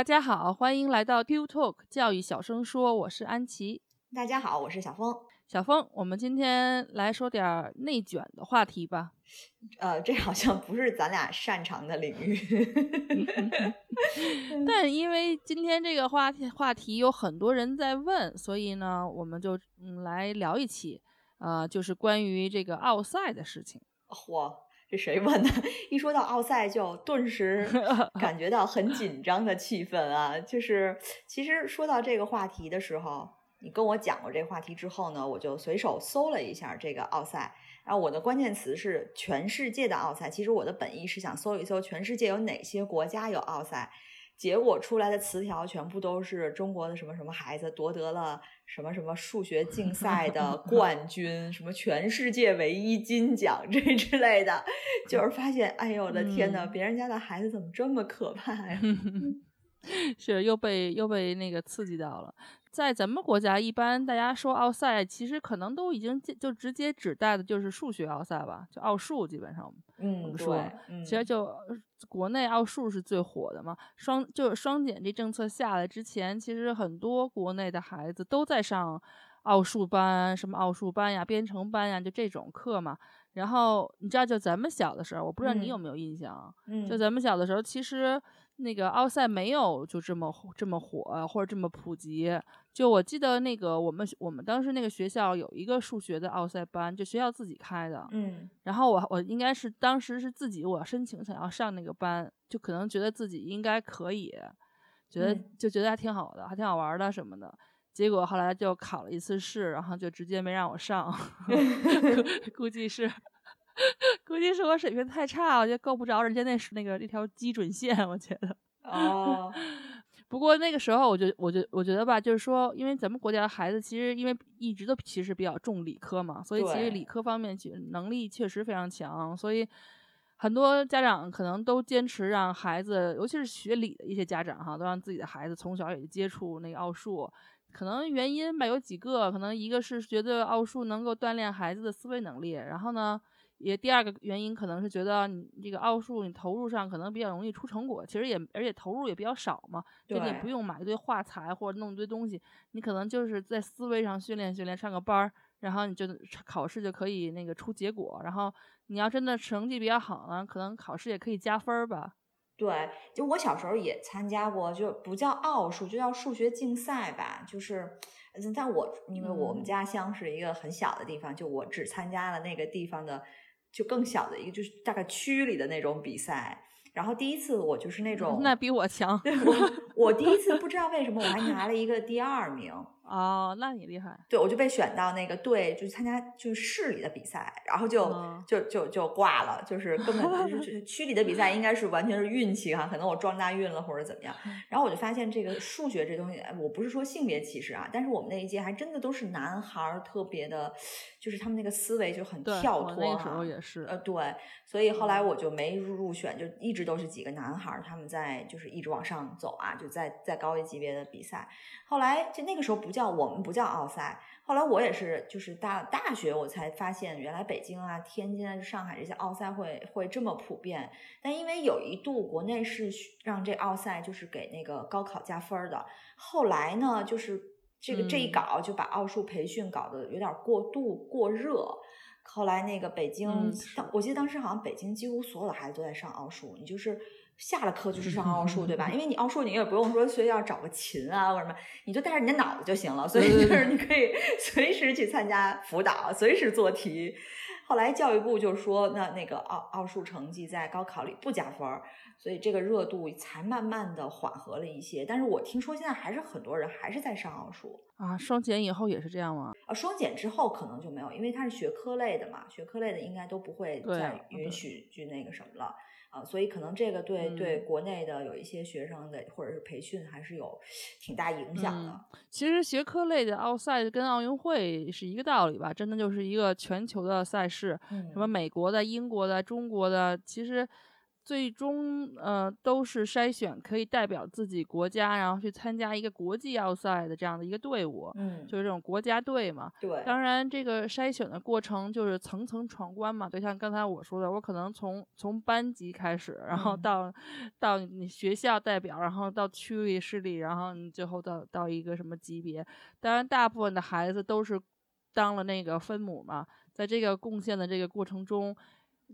大家好，欢迎来到 Q Talk 教育小声说，我是安琪。大家好，我是小峰。小峰，我们今天来说点内卷的话题吧。呃，这好像不是咱俩擅长的领域。但因为今天这个话题话题有很多人在问，所以呢，我们就嗯来聊一期，呃，就是关于这个奥赛的事情。嚯！这谁问的？一说到奥赛，就顿时 感觉到很紧张的气氛啊！就是其实说到这个话题的时候，你跟我讲过这个话题之后呢，我就随手搜了一下这个奥赛，然后我的关键词是全世界的奥赛。其实我的本意是想搜一搜全世界有哪些国家有奥赛。结果出来的词条全部都是中国的什么什么孩子夺得了什么什么数学竞赛的冠 军，什么全世界唯一金奖这之类的，就是发现，哎呦我的天呐，别人家的孩子怎么这么可怕呀？是又被又被那个刺激到了。在咱们国家，一般大家说奥赛，其实可能都已经就直接指代的就是数学奥赛吧，就奥数，基本上，嗯，对，其实就国内奥数是最火的嘛。双就是双减这政策下来之前，其实很多国内的孩子都在上奥数班，什么奥数班呀、编程班呀，就这种课嘛。然后你知道，就咱们小的时候，我不知道你有没有印象，就咱们小的时候，其实。那个奥赛没有就这么这么火或者这么普及。就我记得那个我们我们当时那个学校有一个数学的奥赛班，就学校自己开的。嗯。然后我我应该是当时是自己我申请想要上那个班，就可能觉得自己应该可以，觉得就觉得还挺好的，还挺好玩的什么的。结果后来就考了一次试，然后就直接没让我上，估计是。估计是我水平太差，我觉得够不着人家那是那个一条基准线，我觉得。哦。不过那个时候，我就我觉我觉得吧，就是说，因为咱们国家的孩子其实因为一直都其实比较重理科嘛，所以其实理科方面其实能力确实非常强，所以很多家长可能都坚持让孩子，尤其是学理的一些家长哈，都让自己的孩子从小也接触那个奥数。可能原因吧有几个，可能一个是觉得奥数能够锻炼孩子的思维能力，然后呢。也第二个原因可能是觉得你这个奥数你投入上可能比较容易出成果，其实也而且投入也比较少嘛，就你不用买一堆画材或者弄一堆东西，你可能就是在思维上训练训练，上个班儿，然后你就考试就可以那个出结果，然后你要真的成绩比较好呢，可能考试也可以加分儿吧。对，就我小时候也参加过，就不叫奥数，就叫数学竞赛吧，就是，但我因为我们家乡是一个很小的地方，就我只参加了那个地方的。就更小的一个，就是大概区里的那种比赛。然后第一次我就是那种，那比我强。我我第一次不知道为什么我还拿了一个第二名。哦，那你厉害。对，我就被选到那个队，就是参加就是市里的比赛，然后就就就就挂了，就是根本 就是区里的比赛应该是完全是运气哈，可能我撞大运了或者怎么样。然后我就发现这个数学这东西，我不是说性别歧视啊，但是我们那一届还真的都是男孩儿，特别的，就是他们那个思维就很跳脱。那个时候也是。呃，对，所以后来我就没入选，就一直都是几个男孩儿，他们在就是一直往上走啊，就在在高一级别的比赛。后来就那个时候不叫。叫我们不叫奥赛，后来我也是，就是大大学我才发现，原来北京啊、天津啊、上海这些奥赛会会这么普遍。但因为有一度国内是让这奥赛就是给那个高考加分的，后来呢，就是这个这一搞就把奥数培训搞得有点过度过热。后来那个北京，我记得当时好像北京几乎所有的孩子都在上奥数，你就是。下了课就是上奥数，对吧？因为你奥数你也不用说学校找个琴啊或者什么，你就带着你的脑子就行了。所以就是你可以 随时去参加辅导，随时做题。后来教育部就说，那那个奥奥数成绩在高考里不加分，所以这个热度才慢慢的缓和了一些。但是我听说现在还是很多人还是在上奥数啊。双减以后也是这样吗？啊，双减之后可能就没有，因为它是学科类的嘛，学科类的应该都不会再允许去那个什么了。啊，所以可能这个对对国内的有一些学生的或者是培训还是有挺大影响的。其实学科类的奥赛跟奥运会是一个道理吧，真的就是一个全球的赛事，什么美国的、英国的、中国的，其实。最终，呃，都是筛选可以代表自己国家，然后去参加一个国际奥赛的这样的一个队伍，嗯，就是这种国家队嘛。对。当然，这个筛选的过程就是层层闯关嘛。就像刚才我说的，我可能从从班级开始，然后到到你学校代表，然后到区里市里，然后你最后到到一个什么级别。当然，大部分的孩子都是当了那个分母嘛，在这个贡献的这个过程中。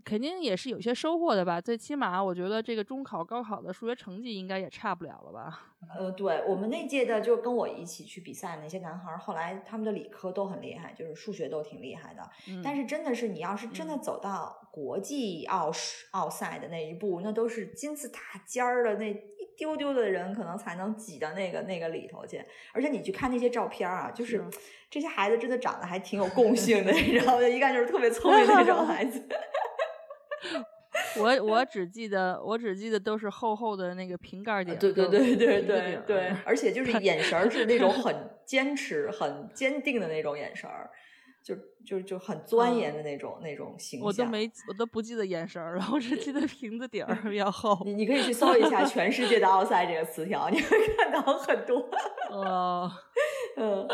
肯定也是有些收获的吧，最起码我觉得这个中考、高考的数学成绩应该也差不了了吧。呃，对我们那届的，就跟我一起去比赛那些男孩，后来他们的理科都很厉害，就是数学都挺厉害的。但是真的是，你要是真的走到国际奥奥赛的那一步，那都是金字塔尖儿的那一丢丢的人，可能才能挤到那个那个里头去。而且你去看那些照片啊，就是这些孩子真的长得还挺有共性的，你知道吗？一看就是特别聪明的 那种孩子。我我只记得，我只记得都是厚厚的那个瓶盖顶，对对对对对对，而且就是眼神儿是那种很 坚持、很坚定的那种眼神儿，就就就很钻研的那种那种形象。我都没，我都不记得眼神儿了，我只记得瓶子底儿比较厚。你你可以去搜一下“全世界的奥赛”这个词条，你会看到很多。哦，嗯。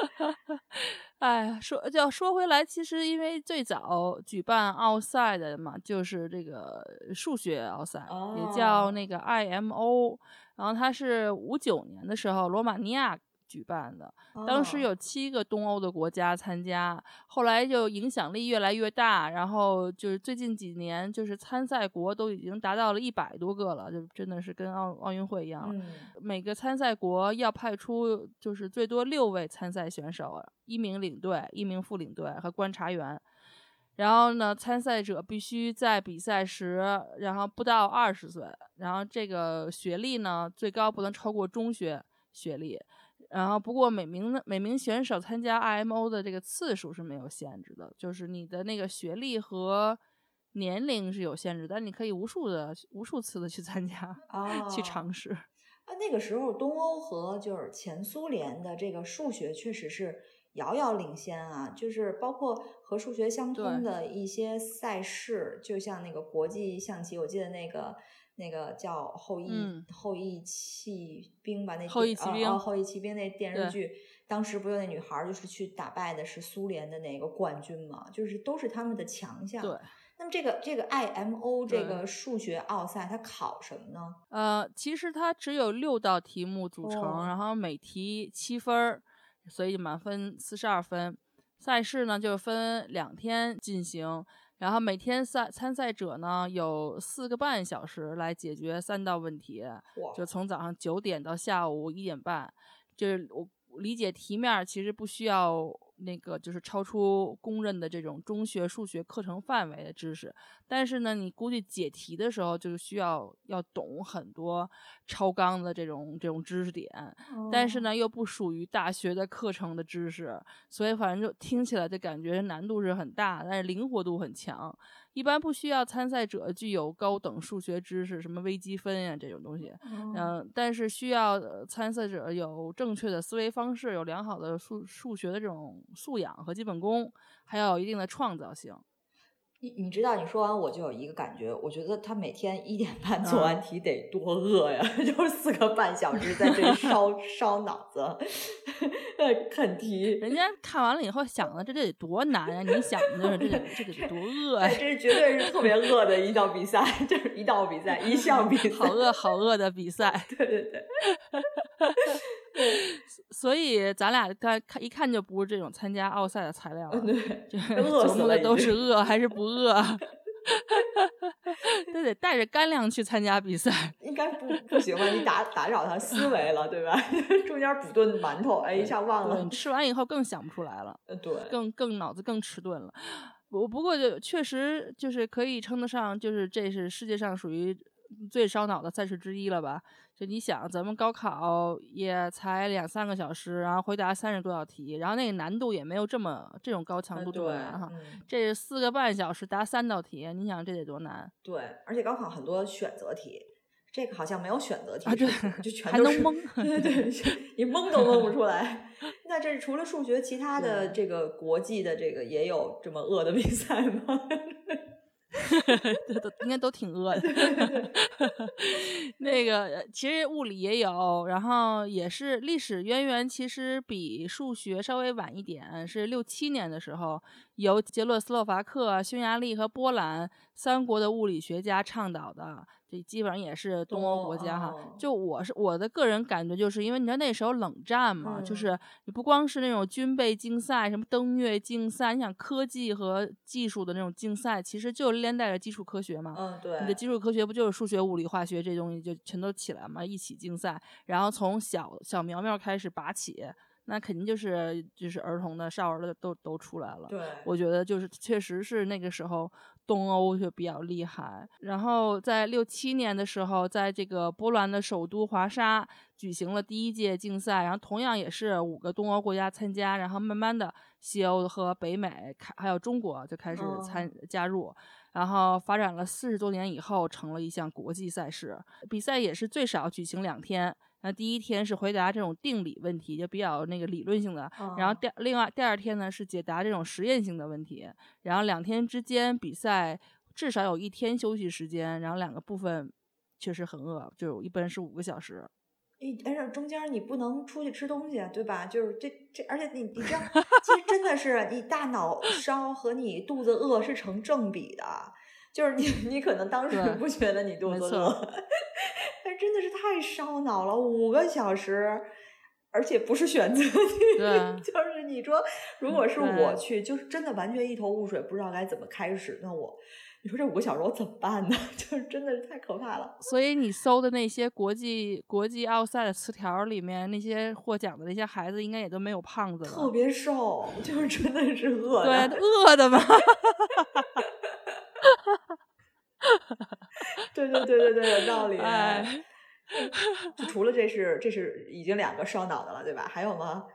哎，说就要说回来，其实因为最早举办奥赛的嘛，就是这个数学奥赛，也叫那个 IMO，然后它是五九年的时候，罗马尼亚。举办的，当时有七个东欧的国家参加，后来就影响力越来越大，然后就是最近几年，就是参赛国都已经达到了一百多个了，就真的是跟奥奥运会一样了。每个参赛国要派出就是最多六位参赛选手，一名领队、一名副领队和观察员。然后呢，参赛者必须在比赛时，然后不到二十岁，然后这个学历呢最高不能超过中学学历。然后，不过每名的每名选手参加 IMO 的这个次数是没有限制的，就是你的那个学历和年龄是有限制，但你可以无数的无数次的去参加，去尝试。啊，那个时候东欧和就是前苏联的这个数学确实是遥遥领先啊，就是包括和数学相通的一些赛事，就像那个国际象棋，我记得那个。那个叫后羿后羿弃兵吧，那后羿弃兵后羿弃兵那电视剧，当时不就那女孩就是去打败的是苏联的那个冠军嘛，就是都是他们的强项。对，那么这个这个 IMO 这个数学奥赛它考什么呢？呃，其实它只有六道题目组成，然后每题七分儿，所以满分四十二分。赛事呢就分两天进行。然后每天赛参赛者呢有四个半小时来解决三道问题，就从早上九点到下午一点半，就是我理解题面其实不需要。那个就是超出公认的这种中学数学课程范围的知识，但是呢，你估计解题的时候就需要要懂很多超纲的这种这种知识点，但是呢又不属于大学的课程的知识，所以反正就听起来就感觉难度是很大，但是灵活度很强。一般不需要参赛者具有高等数学知识，什么微积分呀这种东西，嗯，但是需要参赛者有正确的思维方式，有良好的数数学的这种素养和基本功，还要有一定的创造性。你你知道，你说完我就有一个感觉，我觉得他每天一点半做完题得多饿呀，就是四个半小时在这里烧 烧脑子，啃题。人家看完了以后想的，这得多难呀！你想的这得这得 多饿呀！这绝对是特别饿的一道比赛，就是一道比赛，一项比赛，好饿好饿的比赛。对对对。所以咱俩看看一看就不是这种参加奥赛的材料了，对，琢磨的都是饿还是 不饿，都得带着干粮去参加比赛。应该不不行吧？你打打扰他思维了，对吧？中间补顿馒头，哎，一下忘了。你吃完以后更想不出来了，对，更更脑子更迟钝了。不不过就确实就是可以称得上，就是这是世界上属于。最烧脑的赛事之一了吧？就你想，咱们高考也才两三个小时，然后回答三十多道题，然后那个难度也没有这么这种高强度这么难哈。这是四个半小时答三道题，你想这得多难？对，而且高考很多选择题，这个好像没有选择题，就全都是蒙，对对，你蒙都蒙不出来。那这除了数学，其他的这个国际的这个也有这么恶的比赛吗？这 都应该都挺饿的。那个其实物理也有，然后也是历史渊源，其实比数学稍微晚一点，是六七年的时候，由捷洛斯洛伐克、匈牙利和波兰三国的物理学家倡导的。这基本上也是东欧国家哈，就我是我的个人感觉，就是因为你知道那时候冷战嘛，就是你不光是那种军备竞赛，什么登月竞赛，你想科技和技术的那种竞赛，其实就连带着基础科学嘛。嗯，对。你的基础科学不就是数学、物理、化学这东西就全都起来嘛，一起竞赛，然后从小小苗苗开始拔起，那肯定就是就是儿童的、少儿的都都出来了。对，我觉得就是确实是那个时候。东欧就比较厉害，然后在六七年的时候，在这个波兰的首都华沙举行了第一届竞赛，然后同样也是五个东欧国家参加，然后慢慢的西欧和北美开还有中国就开始参加入，然后发展了四十多年以后，成了一项国际赛事，比赛也是最少举行两天。那第一天是回答这种定理问题，就比较那个理论性的，然后第另外第二天呢是解答这种实验性的问题，然后两天之间比赛至少有一天休息时间，然后两个部分确实很饿，就一般是五个小时。诶，而且中间你不能出去吃东西，对吧？就是这这，而且你你这样，其实真的是你大脑烧和你肚子饿是成正比的，就是你你可能当时不觉得你肚子饿。但真的是太烧脑了，五个小时，而且不是选择 题，就是你说，如果是我去，就是真的完全一头雾水，不知道该怎么开始。那我，你说这五个小时我怎么办呢？就是真的是太可怕了。所以你搜的那些国际国际奥赛的词条里面，那些获奖的那些孩子，应该也都没有胖子，特别瘦，就是真的是饿的，对，饿的嘛。对对对对对，有道理。哎，就 除了这是，这是已经两个烧脑的了，对吧？还有吗？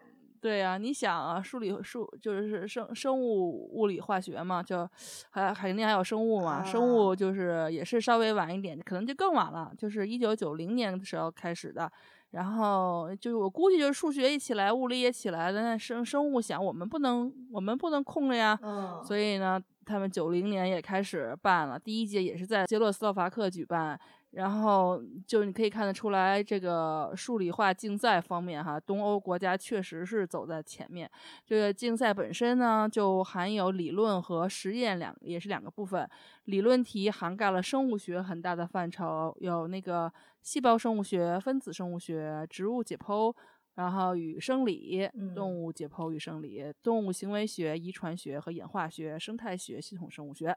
对呀，你想啊，数理数就是生生物物理化学嘛，就还肯定还有生物嘛。生物就是也是稍微晚一点，可能就更晚了，就是一九九零年的时候开始的。然后就是我估计就是数学一起来，物理也起来了，那生生物想我们不能，我们不能空着呀。嗯。所以呢。他们九零年也开始办了，第一届也是在捷洛斯洛伐克举办，然后就你可以看得出来，这个数理化竞赛方面，哈，东欧国家确实是走在前面。这个竞赛本身呢，就含有理论和实验两，也是两个部分。理论题涵盖了生物学很大的范畴，有那个细胞生物学、分子生物学、植物解剖。然后与生理、动物解剖与生理、动物行为学、遗传学和演化学、生态学、系统生物学，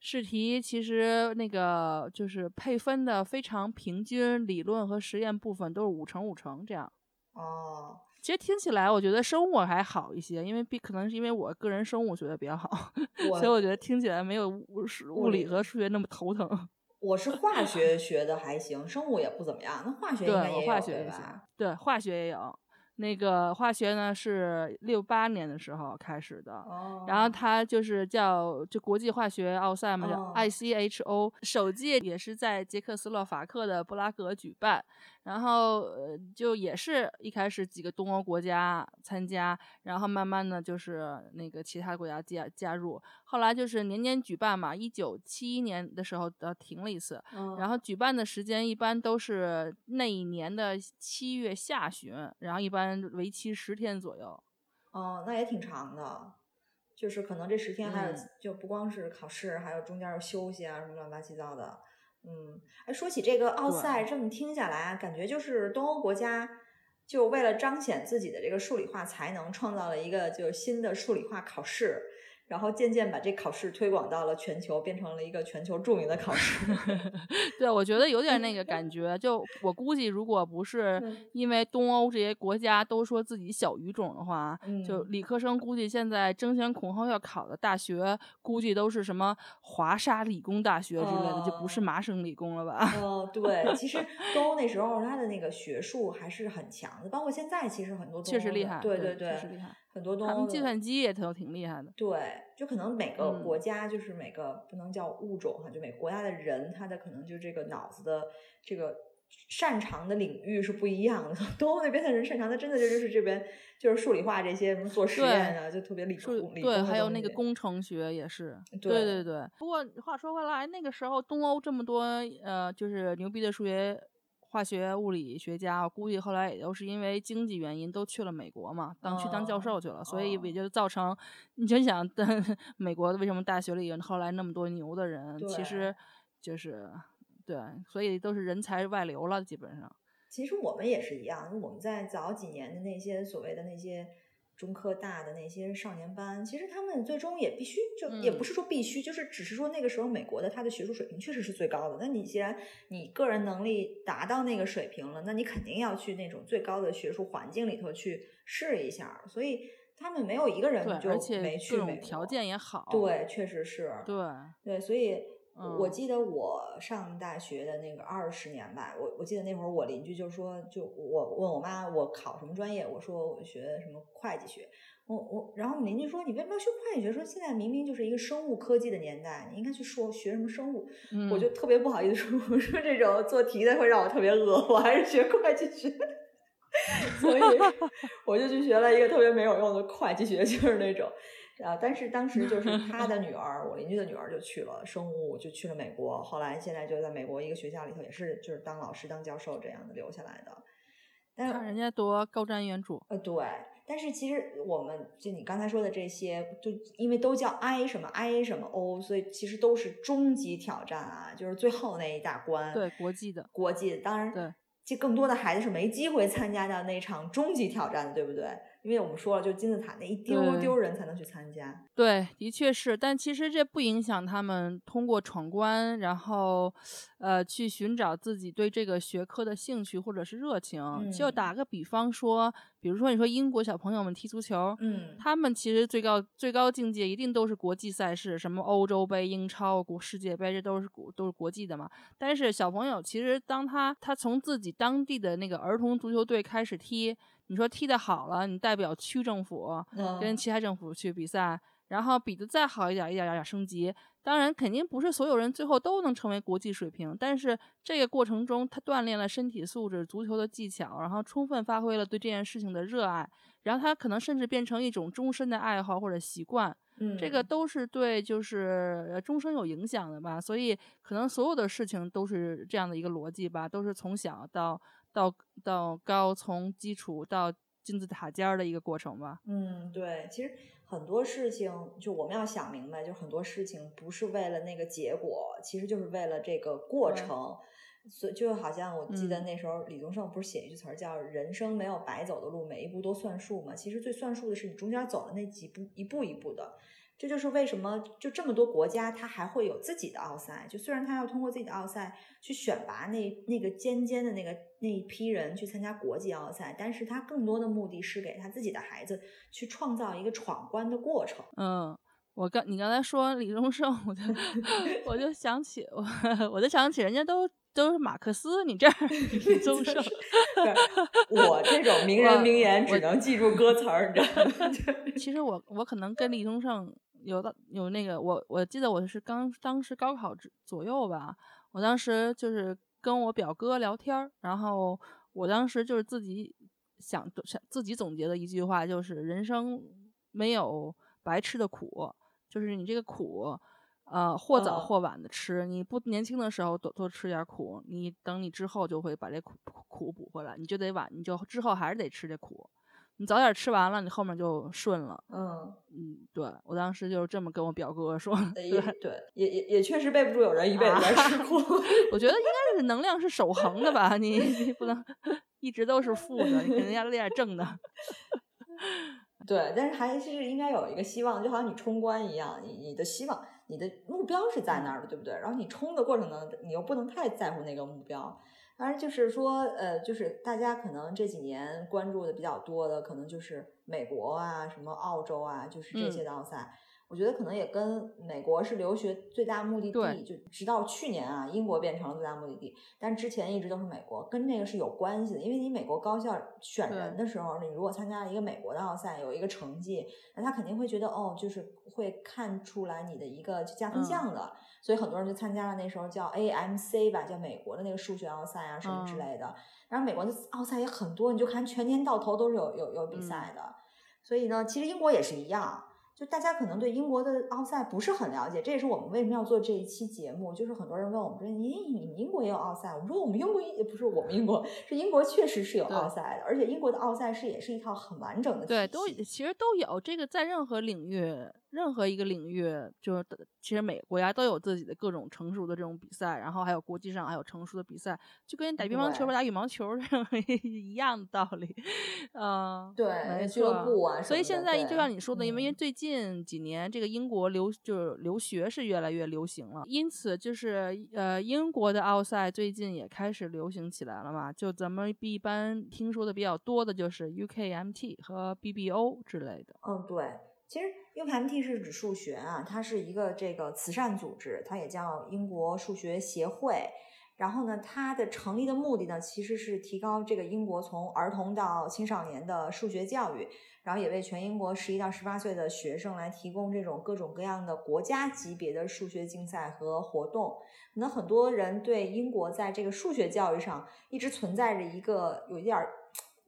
试题其实那个就是配分的非常平均，理论和实验部分都是五成五成这样。哦，其实听起来我觉得生物还好一些，因为比可能是因为我个人生物学的比较好，所以我觉得听起来没有物物理和数学那么头疼。我是化学学的还行，生物也不怎么样。那化学应该也有对吧？对，化学也有。那个化学呢是六八年的时候开始的，然后它就是叫就国际化学奥赛嘛，叫 ICHO，首届也是在捷克斯洛伐克的布拉格举办。然后呃，就也是一开始几个东欧国家参加，然后慢慢的就是那个其他国家加加入，后来就是年年举办嘛。一九七一年的时候呃停了一次，然后举办的时间一般都是那一年的七月下旬，然后一般为期十天左右。哦，那也挺长的，就是可能这十天还有就不光是考试，还有中间有休息啊什么乱七八七糟的。嗯，哎，说起这个奥赛，这么听下来啊，感觉就是东欧国家就为了彰显自己的这个数理化才能，创造了一个就是新的数理化考试，然后渐渐把这考试推广到了全球，变成了一个全球著名的考试。对，我觉得有点那个感觉。就 我估计，如果不是因为东欧这些国家都说自己小语种的话，就理科生估计现在争先恐后要考的大学，估计都是什么华沙理工大学之类的，就不是麻省理工了吧？哦，对，其实 东欧那时候他的那个学术还是很强的，包括现在其实很多确实厉害，对对对，确实厉害。很多东他们计算机也都挺厉害的。对，就可能每个国家就是每个不能叫物种哈，就每个国家的人，他的可能就这个脑子的这个擅长的领域是不一样的。东欧那边的人擅长的真的就就是这边就是数理化这些什么做实验啊，就特别理工。对，还有那个工程学也是。对对对。不过话说回来，那个时候东欧这么多呃，就是牛逼的数学。化学物理学家，我估计后来也都是因为经济原因都去了美国嘛，当去当教授去了，所以也就造成你就想，美国为什么大学里后来那么多牛的人，其实就是对，所以都是人才外流了，基本上。其实我们也是一样，我们在早几年的那些所谓的那些。中科大的那些少年班，其实他们最终也必须就也不是说必须，就是只是说那个时候美国的他的学术水平确实是最高的。那你既然你个人能力达到那个水平了，那你肯定要去那种最高的学术环境里头去试一下。所以他们没有一个人就没去美国，条件也好。对，确实是。对对，所以。我记得我上大学的那个二十年吧，我我记得那会儿我邻居就说，就我问我妈我考什么专业，我说我学什么会计学，我我然后我们邻居说你为什么要学会计学？说现在明明就是一个生物科技的年代，你应该去说学什么生物。我就特别不好意思说，我说这种做题的会让我特别饿，我还是学会计学。所以 我就去学了一个特别没有用的会计学，就是那种。啊！但是当时就是 他的女儿，我邻居的女儿就去了生物，就去了美国。后来现在就在美国一个学校里头，也是就是当老师、当教授这样的留下来的。但看人家多高瞻远瞩。呃，对。但是其实我们就你刚才说的这些，就因为都叫 I 什么 I 什么 O，所以其实都是终极挑战啊，就是最后那一大关。对，国际的。国际的，当然，对，这更多的孩子是没机会参加到那场终极挑战的，对不对？因为我们说了，就金字塔那一丢丢人才能去参加。对，的确是，但其实这不影响他们通过闯关，然后，呃，去寻找自己对这个学科的兴趣或者是热情。就打个比方说，比如说你说英国小朋友们踢足球，嗯，他们其实最高最高境界一定都是国际赛事，什么欧洲杯、英超、国世界杯，这都是国都是国际的嘛。但是小朋友其实当他他从自己当地的那个儿童足球队开始踢。你说踢得好了，你代表区政府跟其他政府去比赛，然后比得再好一点，一点点升级。当然，肯定不是所有人最后都能成为国际水平，但是这个过程中，他锻炼了身体素质、足球的技巧，然后充分发挥了对这件事情的热爱，然后他可能甚至变成一种终身的爱好或者习惯。嗯，这个都是对，就是终生有影响的吧。所以，可能所有的事情都是这样的一个逻辑吧，都是从小到。到到高，从基础到金字塔尖儿的一个过程吧。嗯，对，其实很多事情就我们要想明白，就很多事情不是为了那个结果，其实就是为了这个过程。所以就好像我记得那时候李宗盛不是写一句词儿叫“人生没有白走的路，每一步都算数”嘛？其实最算数的是你中间走的那几步，一步一步的。这就是为什么就这么多国家，它还会有自己的奥赛。就虽然它要通过自己的奥赛去选拔那那个尖尖的那个那一批人去参加国际奥赛，但是它更多的目的是给他自己的孩子去创造一个闯关的过程。嗯，我刚你刚才说李宗盛，我就 我就想起我我就想起人家都都是马克思，你这儿李宗盛，我这种名人名言只能记住歌词儿，你知道吗？其实我我可能跟李宗盛。有的有那个，我我记得我是刚当时高考之左右吧，我当时就是跟我表哥聊天然后我当时就是自己想想自己总结的一句话，就是人生没有白吃的苦，就是你这个苦，呃，或早或晚的吃，你不年轻的时候多多吃点苦，你等你之后就会把这苦苦补回来，你就得晚，你就之后还是得吃这苦。你早点吃完了，你后面就顺了。嗯嗯，对我当时就是这么跟我表哥说。对对，也也也确实背不住有人一辈子在吃苦。我觉得应该是能量是守恒的吧，你你不能一直都是负的，你肯定要练点正的。对，但是还是应该有一个希望，就好像你冲关一样，你你的希望，你的目标是在那儿的，对不对？然后你冲的过程呢，你又不能太在乎那个目标。当然，就是说，呃，就是大家可能这几年关注的比较多的，可能就是美国啊，什么澳洲啊，就是这些的奥赛。我觉得可能也跟美国是留学最大目的地，就直到去年啊，英国变成了最大目的地，但之前一直都是美国，跟这个是有关系的。因为你美国高校选人的时候，你如果参加了一个美国的奥赛，有一个成绩，那他肯定会觉得哦，就是会看出来你的一个加分项的，所以很多人就参加了那时候叫 AMC 吧，叫美国的那个数学奥赛啊什么之类的。然后美国的奥赛也很多，你就看全年到头都是有有有比赛的。所以呢，其实英国也是一样。就大家可能对英国的奥赛不是很了解，这也是我们为什么要做这一期节目。就是很多人问我们说：“你你们英国也有奥赛？”我们说：“我们英国也不是我们英国，是英国确实是有奥赛的，而且英国的奥赛是也是一套很完整的。”对，都其实都有这个，在任何领域。任何一个领域，就是其实每个国家都有自己的各种成熟的这种比赛，然后还有国际上还有成熟的比赛，就跟打乒乓球、打羽毛球 一样的道理。嗯，对，俱乐部啊。所以现在就像你说的，因为最近几年这个英国留就是留学是越来越流行了，因此就是呃英国的奥赛最近也开始流行起来了嘛。就咱们一般听说的比较多的就是 UKMT 和 BBO 之类的。嗯，对。其实 UKMT 是指数学啊，它是一个这个慈善组织，它也叫英国数学协会。然后呢，它的成立的目的呢，其实是提高这个英国从儿童到青少年的数学教育，然后也为全英国十一到十八岁的学生来提供这种各种各样的国家级别的数学竞赛和活动。可能很多人对英国在这个数学教育上一直存在着一个有一点。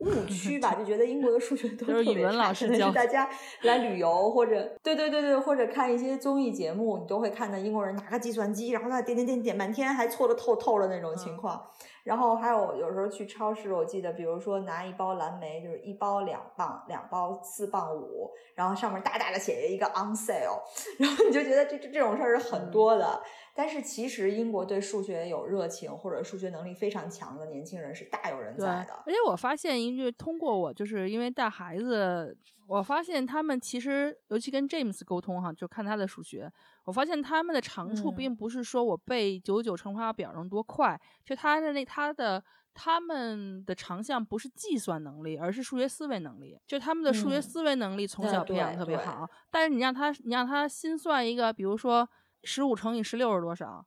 误 区吧，就觉得英国的数学都特别差，可能是大家来旅游或者对对对对，或者看一些综艺节目，你都会看到英国人拿个计算机，然后在点点点点半天，还错的透透的那种情况。然后还有有时候去超市，我记得，比如说拿一包蓝莓，就是一包两磅，两包四磅五，然后上面大大的写着一个 on sale，然后你就觉得这这这种事儿是很多的。但是其实英国对数学有热情或者数学能力非常强的年轻人是大有人在的。而且我发现，因为通过我就是因为带孩子，我发现他们其实尤其跟 James 沟通哈，就看他的数学。我发现他们的长处并不是说我背九九乘法表能多快，就他的那他的他们的长项不是计算能力，而是数学思维能力。就他们的数学思维能力从小培养特别好，但是你让他你让他心算一个，比如说十五乘以十六是多少，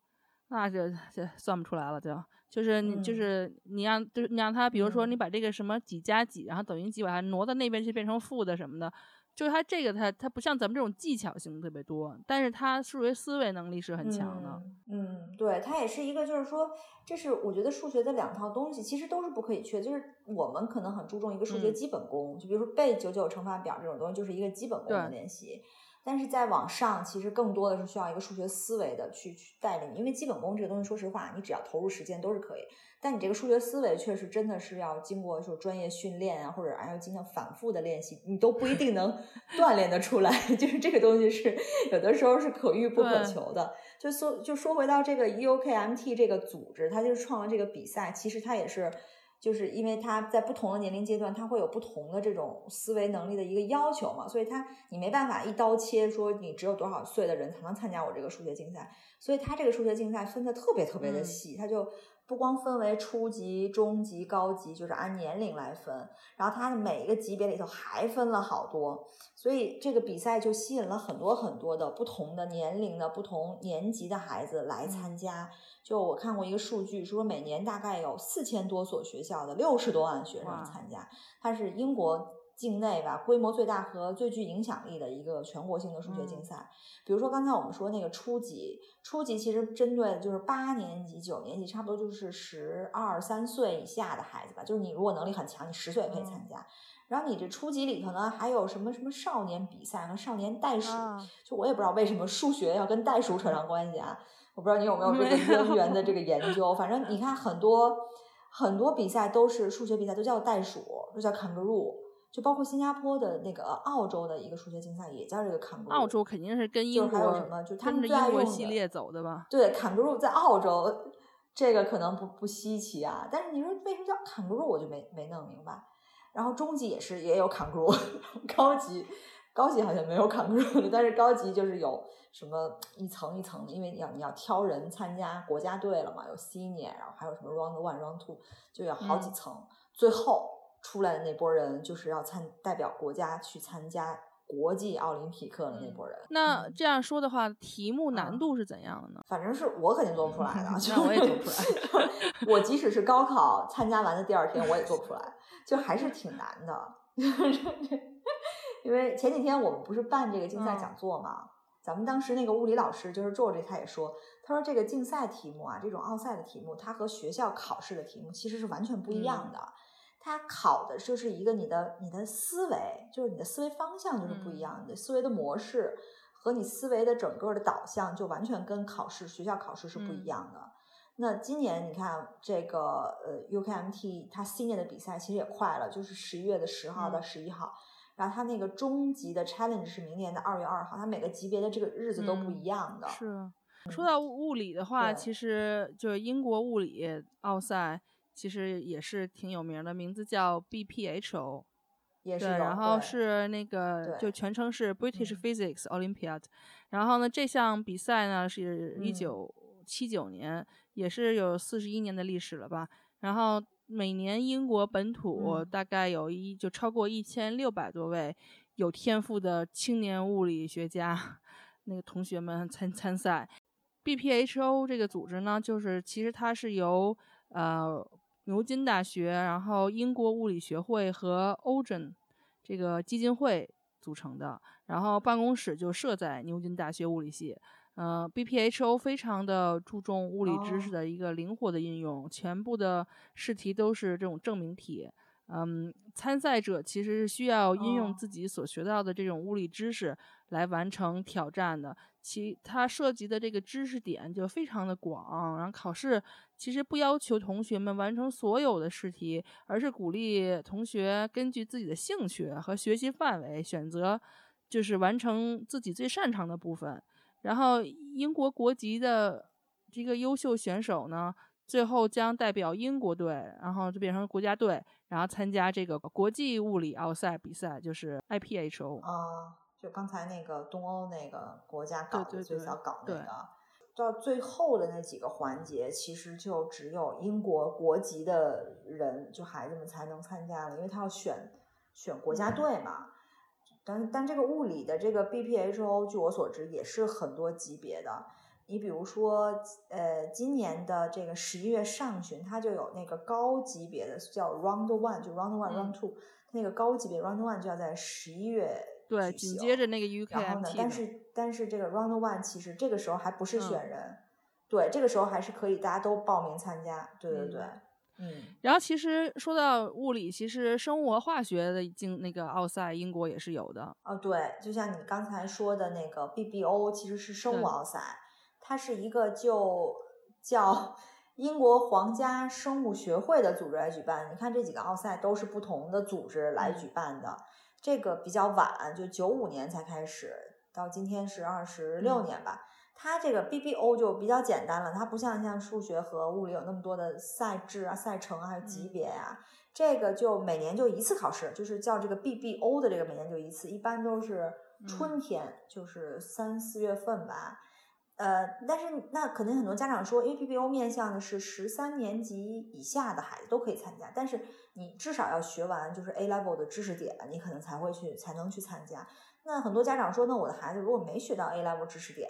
那就就算不出来了，就就是你就是你让就是你让他，比如说你把这个什么几加几，然后等于几把它挪到那边去变成负的什么的。就是他这个，他他不像咱们这种技巧性特别多，但是他数学思维能力是很强的。嗯，对，他也是一个，就是说，这是我觉得数学的两套东西，其实都是不可以缺。就是我们可能很注重一个数学基本功，就比如说背九九乘法表这种东西，就是一个基本功的练习。但是在往上，其实更多的是需要一个数学思维的去去带领，因为基本功这个东西，说实话，你只要投入时间都是可以。但你这个数学思维确实真的是要经过说专业训练啊，或者还要经常反复的练习，你都不一定能 锻炼得出来。就是这个东西是有的时候是可遇不可求的。就说就说回到这个 EOKMT 这个组织，它就是创了这个比赛，其实它也是。就是因为他在不同的年龄阶段，他会有不同的这种思维能力的一个要求嘛，所以他你没办法一刀切说你只有多少岁的人才能参加我这个数学竞赛，所以他这个数学竞赛分的特别特别的细，他就不光分为初级、中级、高级，就是按年龄来分，然后它的每一个级别里头还分了好多，所以这个比赛就吸引了很多很多的不同的年龄的不同年级的孩子来参加。就我看过一个数据，说每年大概有四千多所学校的六十多万学生参加，它是英国境内吧规模最大和最具影响力的一个全国性的数学竞赛。比如说刚才我们说那个初级，初级其实针对的就是八年级、九年级，差不多就是十二三岁以下的孩子吧。就是你如果能力很强，你十岁也可以参加。然后你这初级里头呢，还有什么什么少年比赛和少年袋鼠，就我也不知道为什么数学要跟袋鼠扯上关系啊。我不知道你有没有这个渊源的这个研究，反正你看很多很多比赛都是数学比赛，都叫袋鼠，都叫 kangaroo，就包括新加坡的那个澳洲的一个数学竞赛也叫这个 kangaroo。澳洲肯定是跟英国还有什么，就他们最爱用系列走的吧？对，kangaroo 在澳洲这个可能不不稀奇啊，但是你说为什么叫 kangaroo，我就没没弄明白。然后中级也是也有扛住，高级高级好像没有扛住，但是高级就是有什么一层一层的，因为你要你要挑人参加国家队了嘛，有 senior，然后还有什么 round one round two，就有好几层，最后出来的那波人就是要参代表国家去参加。国际奥林匹克的那波人，那这样说的话，题目难度是怎样的呢？反正是我肯定做不出来的，就我也做不出来。我即使是高考参加完的第二天，我也做不出来，就还是挺难的。因为前几天我们不是办这个竞赛讲座嘛，咱们当时那个物理老师就是 George，他也说，他说这个竞赛题目啊，这种奥赛的题目，它和学校考试的题目其实是完全不一样的。它考的就是一个你的你的思维，就是你的思维方向就是不一样，你的思维的模式和你思维的整个的导向就完全跟考试学校考试是不一样的。那今年你看这个呃 UKMT 它新年的比赛其实也快了，就是十一月的十号到十一号，然后它那个中级的 Challenge 是明年的二月二号，它每个级别的这个日子都不一样的。是说到物理的话，其实就是英国物理奥赛。其实也是挺有名的，名字叫 BPHO，也是，然后是那个就全称是 British Physics Olympiad，然后呢这项比赛呢是一九七九年，也是有四十一年的历史了吧，然后每年英国本土大概有一就超过一千六百多位有天赋的青年物理学家，那个同学们参参赛，BPHO 这个组织呢，就是其实它是由呃。牛津大学，然后英国物理学会和欧珍这个基金会组成的，然后办公室就设在牛津大学物理系。嗯，BPHO 非常的注重物理知识的一个灵活的应用，全部的试题都是这种证明题。嗯，参赛者其实是需要应用自己所学到的这种物理知识来完成挑战的。其它涉及的这个知识点就非常的广，然后考试其实不要求同学们完成所有的试题，而是鼓励同学根据自己的兴趣和学习范围选择，就是完成自己最擅长的部分。然后英国国籍的这个优秀选手呢，最后将代表英国队，然后就变成国家队，然后参加这个国际物理奥赛比赛，就是 IPHO 啊。就刚才那个东欧那个国家搞的最早搞那个，到最后的那几个环节，其实就只有英国国籍的人，就孩子们才能参加了，因为他要选选国家队嘛。但但这个物理的这个 BPHO，据我所知也是很多级别的。你比如说，呃，今年的这个十一月上旬，它就有那个高级别的叫 Round One，就 Round One、Round Two，那个高级别 Round One 就要在十一月。对，紧接着那个 UKMT。然后呢？但是但是这个 Round One 其实这个时候还不是选人，对，这个时候还是可以大家都报名参加。对对对，嗯。然后其实说到物理，其实生物和化学的竞那个奥赛，英国也是有的。哦，对，就像你刚才说的那个 BBO，其实是生物奥赛，它是一个就叫英国皇家生物学会的组织来举办。你看这几个奥赛都是不同的组织来举办的。这个比较晚，就九五年才开始，到今天是二十六年吧。它这个 BBO 就比较简单了，它不像像数学和物理有那么多的赛制啊、赛程啊、还有级别啊。这个就每年就一次考试，就是叫这个 BBO 的这个每年就一次，一般都是春天，就是三四月份吧。呃，但是那肯定很多家长说，因为 BBO 面向的是十三年级以下的孩子都可以参加，但是你至少要学完就是 A level 的知识点，你可能才会去才能去参加。那很多家长说，那我的孩子如果没学到 A level 知识点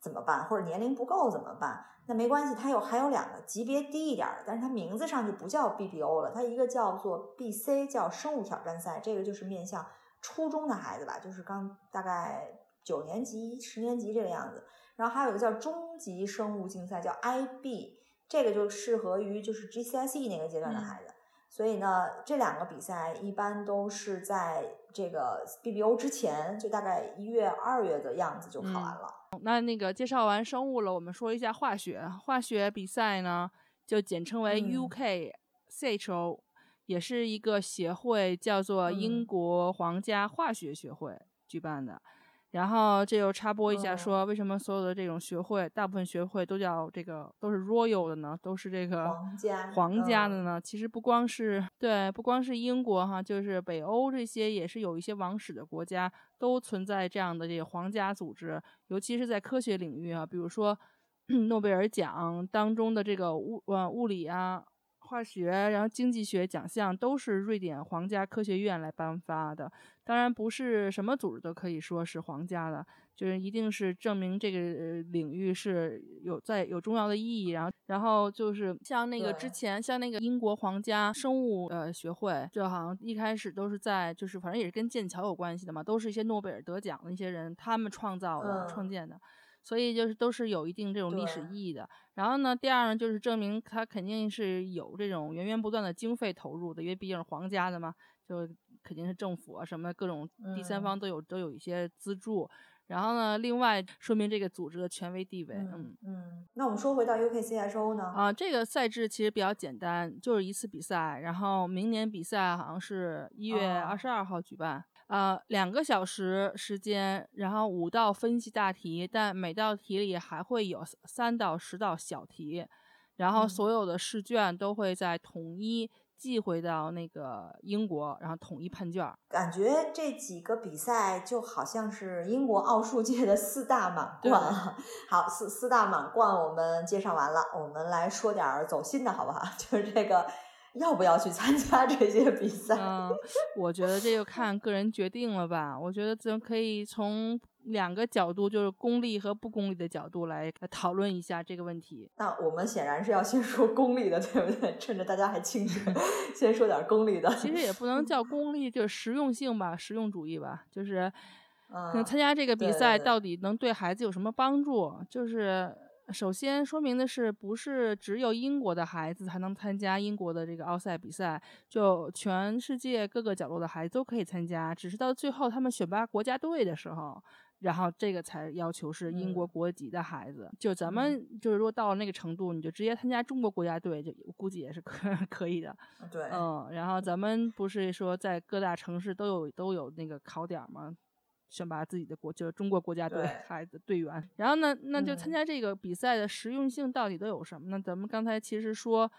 怎么办？或者年龄不够怎么办？那没关系，它有还有两个级别低一点的，但是它名字上就不叫 BBO 了，它一个叫做 BC，叫生物挑战赛，这个就是面向初中的孩子吧，就是刚大概九年级、十年级这个样子。然后还有一个叫中级生物竞赛，叫 IB，这个就适合于就是 GCSE 那个阶段的孩子。所以呢，这两个比赛一般都是在这个 BBO 之前，就大概一月、二月的样子就考完了。那那个介绍完生物了，我们说一下化学。化学比赛呢，就简称为 UKCHO，也是一个协会，叫做英国皇家化学学会举办的。然后这又插播一下，说为什么所有的这种学会，大部分学会都叫这个都是 royal 的呢？都是这个皇家皇家的呢？其实不光是对，不光是英国哈，就是北欧这些也是有一些王室的国家都存在这样的这个皇家组织，尤其是在科学领域啊，比如说 诺贝尔奖当中的这个物呃物理啊。化学，然后经济学奖项都是瑞典皇家科学院来颁发的。当然，不是什么组织都可以说是皇家的，就是一定是证明这个领域是有在有重要的意义。然后，然后就是像那个之前，像那个英国皇家生物呃学会，就好像一开始都是在，就是反正也是跟剑桥有关系的嘛，都是一些诺贝尔得奖的一些人，他们创造的、创建的。所以就是都是有一定这种历史意义的。然后呢，第二呢，就是证明它肯定是有这种源源不断的经费投入的，因为毕竟是皇家的嘛，就肯定是政府啊什么各种第三方都有都有一些资助。然后呢，另外说明这个组织的权威地位。嗯嗯。那我们说回到 UKCSO 呢？啊，这个赛制其实比较简单，就是一次比赛，然后明年比赛好像是一月二十二号举办。呃，两个小时时间，然后五道分析大题，但每道题里还会有三到十道小题，然后所有的试卷都会在统一寄回到那个英国，然后统一判卷。感觉这几个比赛就好像是英国奥数界的四大满贯。好，四四大满贯我们介绍完了，我们来说点走心的好不好？就是这个。要不要去参加这些比赛？嗯，我觉得这就看个人决定了吧。我觉得咱可以从两个角度，就是功利和不功利的角度来讨论一下这个问题。那我们显然是要先说功利的，对不对？趁着大家还清醒，先说点功利的。其实也不能叫功利，就是实用性吧，实用主义吧。就是嗯参加这个比赛到底能对孩子有什么帮助？就是。首先说明的是，不是只有英国的孩子才能参加英国的这个奥赛比赛，就全世界各个角落的孩子都可以参加。只是到最后他们选拔国家队的时候，然后这个才要求是英国国籍的孩子。就咱们就是说到了那个程度，你就直接参加中国国家队，就估计也是可 可以的。对，嗯，然后咱们不是说在各大城市都有都有那个考点吗？选拔自己的国，就是中国国家队孩子队员。然后呢，那就参加这个比赛的实用性到底都有什么呢？咱们刚才其实说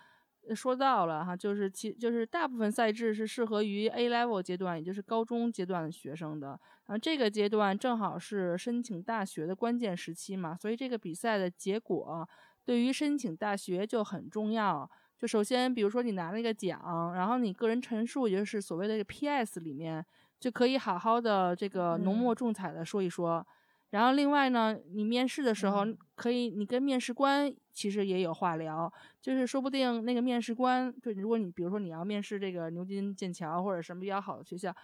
说到了哈，就是其就是大部分赛制是适合于 A level 阶段，也就是高中阶段的学生的。然后这个阶段正好是申请大学的关键时期嘛，所以这个比赛的结果对于申请大学就很重要。就首先，比如说你拿了一个奖，然后你个人陈述，也就是所谓的 PS 里面。就可以好好的这个浓墨重彩的说一说，然后另外呢，你面试的时候可以，你跟面试官其实也有话聊，就是说不定那个面试官，就如果你比如说你要面试这个牛津、剑桥或者什么比较好的学校，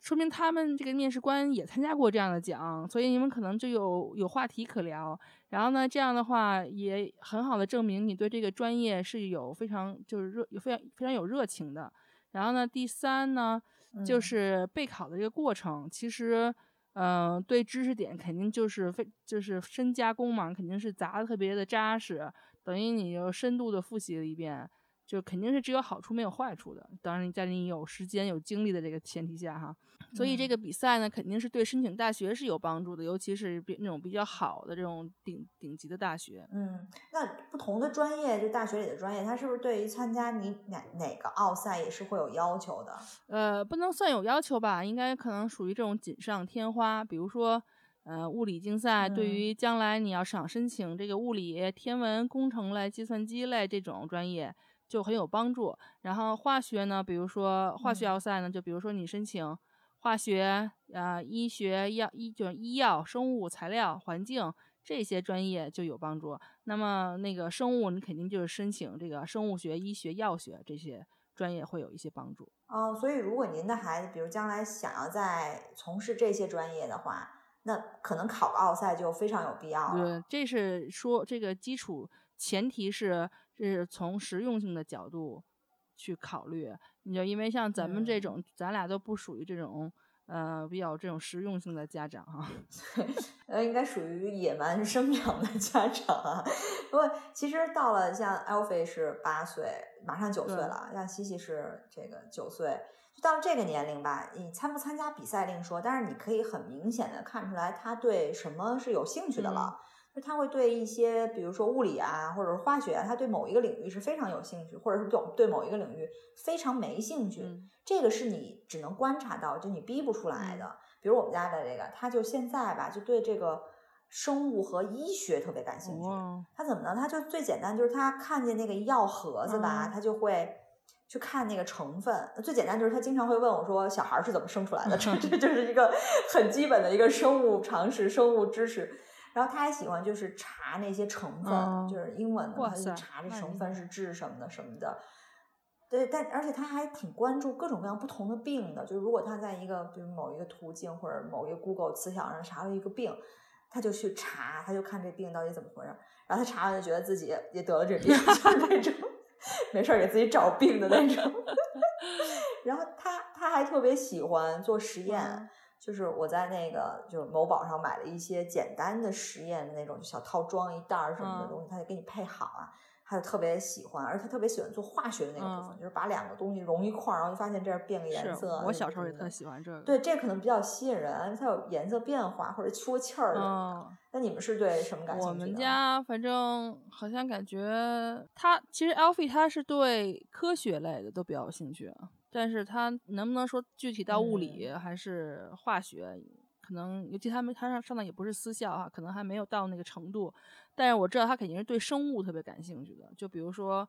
说明他们这个面试官也参加过这样的奖，所以你们可能就有有话题可聊。然后呢，这样的话也很好的证明你对这个专业是有非常就是热有非常非常有热情的。然后呢，第三呢。就是备考的这个过程，其实，嗯，对知识点肯定就是非就是深加工嘛，肯定是砸的特别的扎实，等于你又深度的复习了一遍。就肯定是只有好处没有坏处的，当然在你有时间有精力的这个前提下哈，所以这个比赛呢肯定是对申请大学是有帮助的，尤其是比那种比较好的这种顶顶级的大学。嗯，那不同的专业，就大学里的专业，它是不是对于参加你哪哪个奥赛也是会有要求的？呃，不能算有要求吧，应该可能属于这种锦上添花。比如说，呃，物理竞赛对于将来你要想申请这个物理、天文、工程类、计算机类这种专业。就很有帮助。然后化学呢，比如说化学奥赛呢，就比如说你申请化学啊、医学、药医就是医药、生物材料、环境这些专业就有帮助。那么那个生物，你肯定就是申请这个生物学、医学、药学这些专业会有一些帮助。哦，所以如果您的孩子，比如将来想要在从事这些专业的话，那可能考个奥赛就非常有必要了。对，这是说这个基础前提是。是从实用性的角度去考虑，你就因为像咱们这种，咱俩都不属于这种，呃，比较这种实用性的家长哈。呃，应该属于野蛮生长的家长啊。不过其实到了像 Alfie 是八岁，马上九岁了，像西西是这个九岁，就到了这个年龄吧，你参不参加比赛另说，但是你可以很明显的看出来他对什么是有兴趣的了。就他会对一些，比如说物理啊，或者是化学啊，他对某一个领域是非常有兴趣，或者是对对某一个领域非常没兴趣。这个是你只能观察到，就你逼不出来的。比如我们家的这个，他就现在吧，就对这个生物和医学特别感兴趣。他怎么呢？他就最简单，就是他看见那个药盒子吧，他就会去看那个成分。最简单就是他经常会问我说：“小孩是怎么生出来的？” 这这就是一个很基本的一个生物常识、生物知识。然后他还喜欢就是查那些成分，就是英文的，他就查这成分是治什么的什么的。对，但而且他还挺关注各种各样不同的病的。就是如果他在一个比如某一个途径或者某一个 Google 词条上查到一个病，他就去查，他就看这病到底怎么回事。然后他查完就觉得自己也得了这病，就是那种没事儿给自己找病的那种。然后他他还特别喜欢做实验。就是我在那个就是某宝上买了一些简单的实验的那种小套装一袋儿什么的东西，他就给你配好啊，他就特别喜欢，而且他特别喜欢做化学的那个部分，就是把两个东西融一块儿，然后就发现这儿变个颜色。我小时候也特喜欢这个。对，这可能比较吸引人，它有颜色变化或者出气儿的。那你们是对什么感兴趣？我们家反正好像感觉他其实 Alfie 他是对科学类的都比较有兴趣。但是他能不能说具体到物理还是化学，可能尤其他们他上上的也不是私校啊，可能还没有到那个程度。但是我知道他肯定是对生物特别感兴趣的，就比如说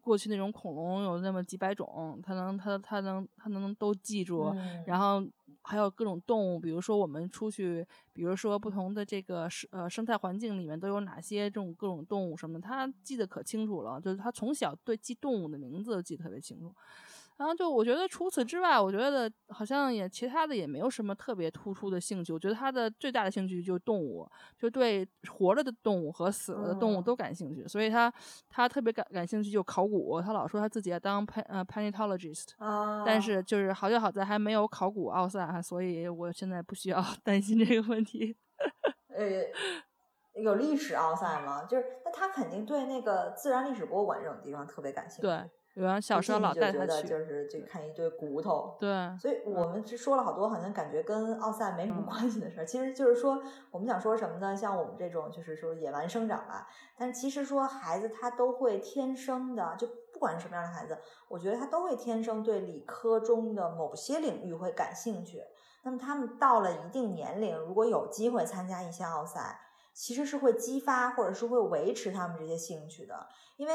过去那种恐龙有那么几百种，他能他他能他能都记住。然后还有各种动物，比如说我们出去，比如说不同的这个生呃生态环境里面都有哪些这种各种动物什么的，他记得可清楚了。就是他从小对记动物的名字都记得特别清楚。然后就我觉得除此之外，我觉得好像也其他的也没有什么特别突出的兴趣。我觉得他的最大的兴趣就是动物，就对活着的动物和死了的动物都感兴趣。所以他他特别感感兴趣就考古，他老说他自己要当 pan 呃 paleontologist，但是就是好就好在还没有考古奥赛，所以我现在不需要 担心这个问题。呃，有历史奥赛吗？就是那他肯定对那个自然历史博物馆这种地方特别感兴趣。对。有啊，小时候老带他去，就是就看一堆骨头。对，所以我们说了好多，好像感觉跟奥赛没什么关系的事儿。其实就是说，我们想说什么呢？像我们这种，就是说野蛮生长吧。但其实说孩子他都会天生的，就不管是什么样的孩子，我觉得他都会天生对理科中的某些领域会感兴趣。那么他们到了一定年龄，如果有机会参加一些奥赛，其实是会激发或者是会维持他们这些兴趣的，因为。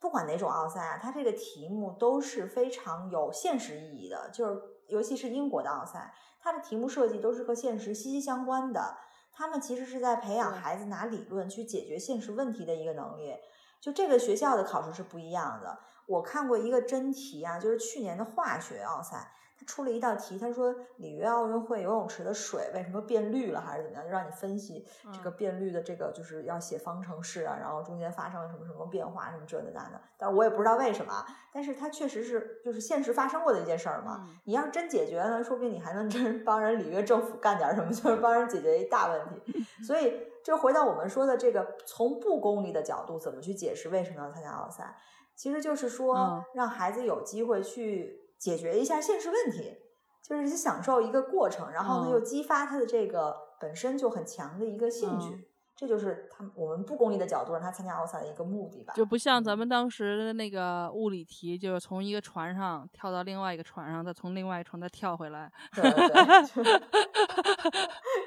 不管哪种奥赛啊，它这个题目都是非常有现实意义的。就是尤其是英国的奥赛，它的题目设计都是和现实息息相关的。他们其实是在培养孩子拿理论去解决现实问题的一个能力。就这个学校的考试是不一样的。我看过一个真题啊，就是去年的化学奥赛。他出了一道题，他说里约奥运会游泳池的水为什么变绿了，还是怎么样？就让你分析这个变绿的这个，就是要写方程式啊，然后中间发生了什么什么变化，什么这的那的。但是我也不知道为什么，但是它确实是就是现实发生过的一件事儿嘛。你要是真解决了，说不定你还能真帮人里约政府干点什么，就是帮人解决一大问题。所以就回到我们说的这个，从不功利的角度怎么去解释为什么要参加奥赛，其实就是说让孩子有机会去。解决一下现实问题，就是享受一个过程，然后呢又激发他的这个本身就很强的一个兴趣。这就是他我们不功利的角度让他参加奥赛的一个目的吧。就不像咱们当时的那个物理题，就是从一个船上跳到另外一个船上，再从另外一个船再跳回来。对对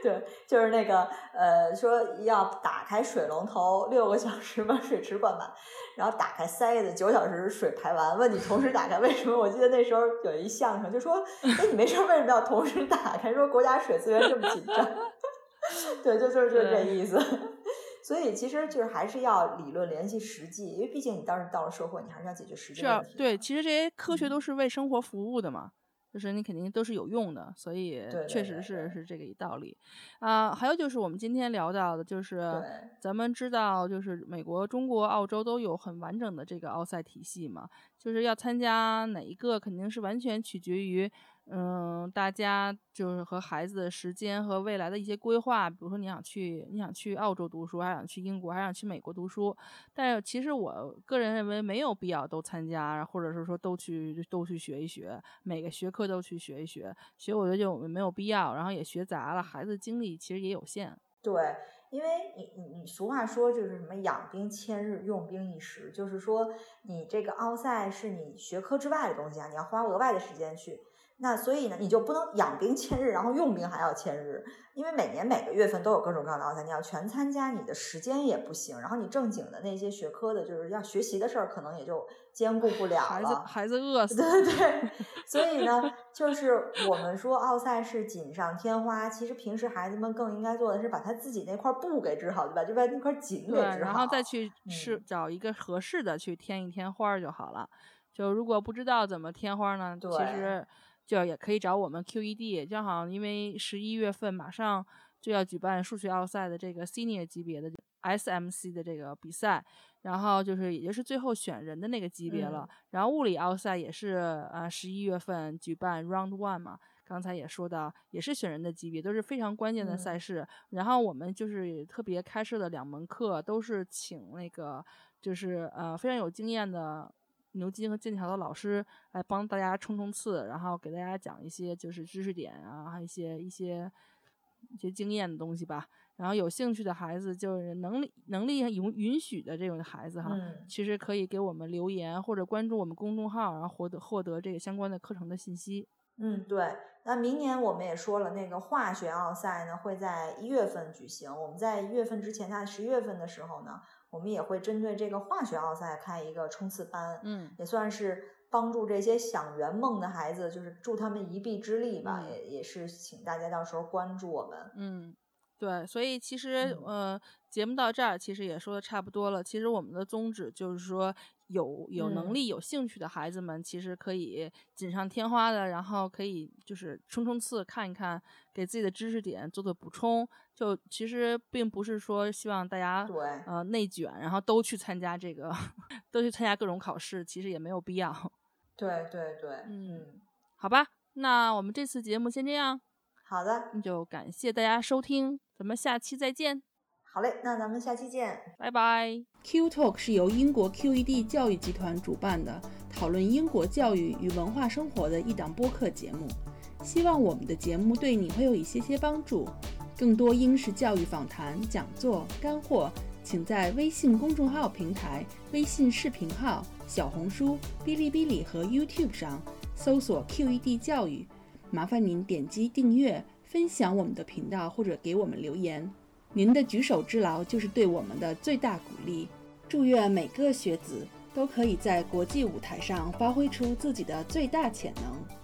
对，就是 那个呃，说要打开水龙头六个小时把水池灌满，然后打开塞子九小时水排完，问你同时打开为什么？我记得那时候有一相声就说，哎，你没事为什么要同时打开？说国家水资源这么紧张。对，就就是就这意思，所以其实就是还是要理论联系实际，因为毕竟你当时到了社会，你还是要解决实际问题。对，其实这些科学都是为生活服务的嘛，就是你肯定都是有用的，所以确实是是这个一道理啊。还有就是我们今天聊到的，就是咱们知道，就是美国、中国、澳洲都有很完整的这个奥赛体系嘛，就是要参加哪一个，肯定是完全取决于。嗯，大家就是和孩子的时间和未来的一些规划，比如说你想去你想去澳洲读书，还想去英国，还想去美国读书，但是其实我个人认为没有必要都参加，或者是说都去都去学一学，每个学科都去学一学，学我觉得就没有必要，然后也学杂了，孩子精力其实也有限。对。因为你你你俗话说就是什么养兵千日，用兵一时，就是说你这个奥赛是你学科之外的东西啊，你要花额外的时间去。那所以呢，你就不能养兵千日，然后用兵还要千日，因为每年每个月份都有各种各样的奥赛，你要全参加，你的时间也不行。然后你正经的那些学科的，就是要学习的事儿，可能也就兼顾不了了。孩子孩子饿死。对对对。所以呢，就是我们说奥赛是锦上添花，其实平时孩子们更应该做的是把他自己那块布给织好，对吧？就把那块锦给织好，然后再去是找一个合适的去添一添花就好了。就如果不知道怎么添花呢，其实。就也可以找我们 QED，正好因为十一月份马上就要举办数学奥赛的这个 Senior 级别的 SMC 的这个比赛，然后就是也就是最后选人的那个级别了。然后物理奥赛也是啊十一月份举办 Round One 嘛，刚才也说到也是选人的级别，都是非常关键的赛事。然后我们就是特别开设的两门课，都是请那个就是呃非常有经验的。牛津和剑桥的老师来帮大家冲冲刺，然后给大家讲一些就是知识点啊，还有一些一些一些经验的东西吧。然后有兴趣的孩子，就是能力能力允允许的这种孩子哈，其实可以给我们留言或者关注我们公众号，然后获得获得这个相关的课程的信息。嗯，对。那明年我们也说了，那个化学奥赛呢会在一月份举行。我们在一月份之前，在十一月份的时候呢。我们也会针对这个化学奥赛开一个冲刺班，嗯，也算是帮助这些想圆梦的孩子，就是助他们一臂之力吧。也也是请大家到时候关注我们。嗯，对，所以其实呃，节目到这儿其实也说的差不多了。其实我们的宗旨就是说。有有能力、有兴趣的孩子们，其实可以锦上添花的，然后可以就是冲冲刺，看一看，给自己的知识点做做补充。就其实并不是说希望大家对呃内卷，然后都去参加这个，都去参加各种考试，其实也没有必要。对 对对，嗯，好吧，那我们这次节目先这样。好的，那就感谢大家收听，咱们下期再见。好嘞，那咱们下期见，拜拜。Q Talk 是由英国 QED 教育集团主办的，讨论英国教育与文化生活的一档播客节目。希望我们的节目对你会有一些些帮助。更多英式教育访谈、讲座、干货，请在微信公众号平台、微信视频号、小红书、哔哩哔哩和 YouTube 上搜索 QED 教育。麻烦您点击订阅、分享我们的频道，或者给我们留言。您的举手之劳就是对我们的最大鼓励。祝愿每个学子都可以在国际舞台上发挥出自己的最大潜能。